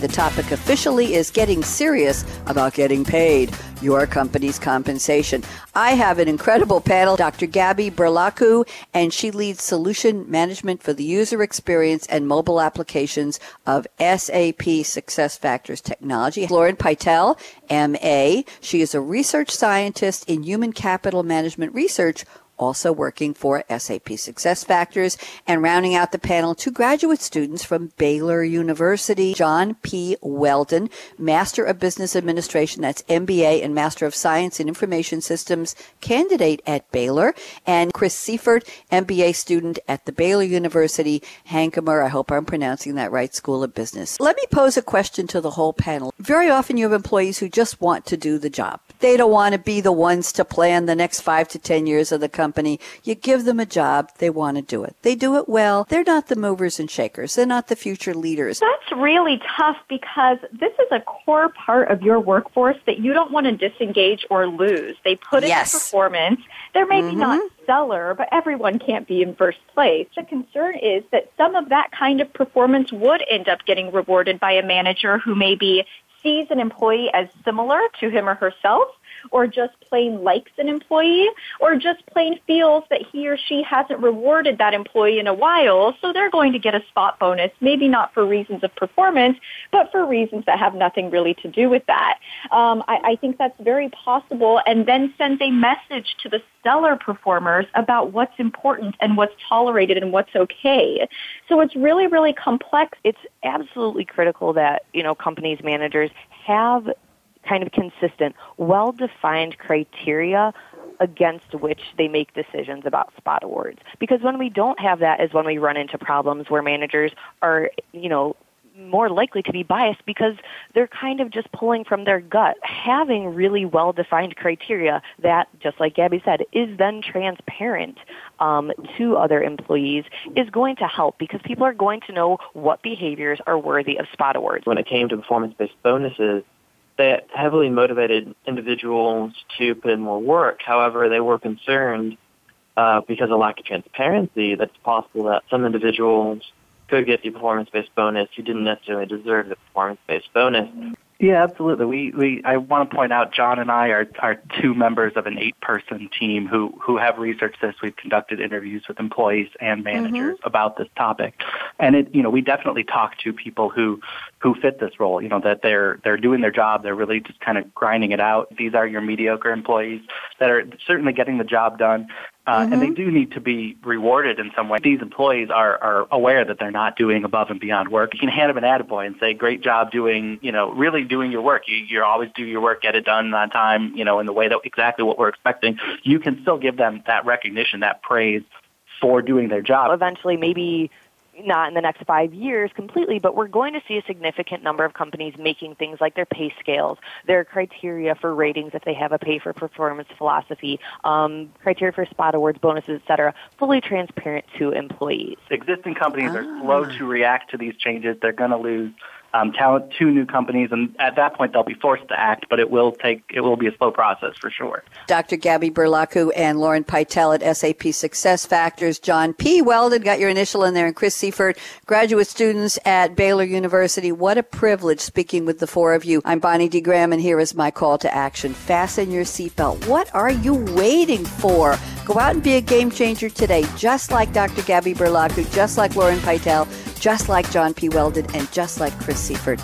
The topic officially is getting serious about getting paid your company's compensation. I have an incredible panel, Dr. Gabby Burlacu, and she leads solution management for the user experience and mobile applications of SAP SuccessFactors technology. Lauren Pytel, MA. She is a research scientist in human capital management research also working for SAP SuccessFactors. And rounding out the panel, two graduate students from Baylor University, John P. Weldon, Master of Business Administration, that's MBA and Master of Science in Information Systems candidate at Baylor, and Chris Seifert, MBA student at the Baylor University, Hankamer, I hope I'm pronouncing that right, School of Business. Let me pose a question to the whole panel. Very often you have employees who just want to do the job. They don't want to be the ones to plan the next five to 10 years of the company. You give them a job, they want to do it. They do it well. They're not the movers and shakers. They're not the future leaders. That's really tough because this is a core part of your workforce that you don't want to disengage or lose. They put yes. in performance. They're maybe mm-hmm. not stellar, but everyone can't be in first place. The concern is that some of that kind of performance would end up getting rewarded by a manager who maybe sees an employee as similar to him or herself or just plain likes an employee or just plain feels that he or she hasn't rewarded that employee in a while, so they're going to get a spot bonus, maybe not for reasons of performance, but for reasons that have nothing really to do with that. Um, I, I think that's very possible and then sends a message to the stellar performers about what's important and what's tolerated and what's okay. So it's really, really complex. It's absolutely critical that, you know, companies, managers have kind of consistent, well defined criteria against which they make decisions about spot awards. Because when we don't have that is when we run into problems where managers are, you know, more likely to be biased because they're kind of just pulling from their gut. Having really well defined criteria that, just like Gabby said, is then transparent um, to other employees is going to help because people are going to know what behaviors are worthy of spot awards. When it came to performance based bonuses, that heavily motivated individuals to put in more work. However, they were concerned uh, because of lack of transparency that it's possible that some individuals could get the performance-based bonus who didn't necessarily deserve the performance-based bonus. Yeah, absolutely. We we I want to point out John and I are are two members of an eight person team who who have researched this. We've conducted interviews with employees and managers mm-hmm. about this topic. And it you know, we definitely talk to people who who fit this role, you know, that they're they're doing their job, they're really just kind of grinding it out. These are your mediocre employees that are certainly getting the job done. Uh, mm-hmm. And they mm-hmm. do need to be rewarded in some way. These employees are, are aware that they're not doing above and beyond work. You can hand them an attaboy and say, great job doing, you know, really doing your work. You, you always do your work, get it done on time, you know, in the way that exactly what we're expecting. You can still give them that recognition, that praise for doing their job. Eventually, maybe not in the next five years completely, but we're going to see a significant number of companies making things like their pay scales, their criteria for ratings if they have a pay for performance philosophy, um, criteria for spot awards, bonuses, et cetera, fully transparent to employees. Existing companies ah. are slow to react to these changes. They're going to lose um, talent to new companies, and at that point they'll be forced to act. But it will take it will be a slow process for sure. Dr. Gabby Burlacu and Lauren Pytel at SAP Success Factors. John P. Weldon got your initial in there, and Chris Seifert, graduate students at Baylor University. What a privilege speaking with the four of you. I'm Bonnie D. Graham, and here is my call to action. Fasten your seatbelt. What are you waiting for? Go out and be a game changer today, just like Dr. Gabby Burlacu, just like Lauren Pytel just like John P. Weldon and just like Chris Seifert.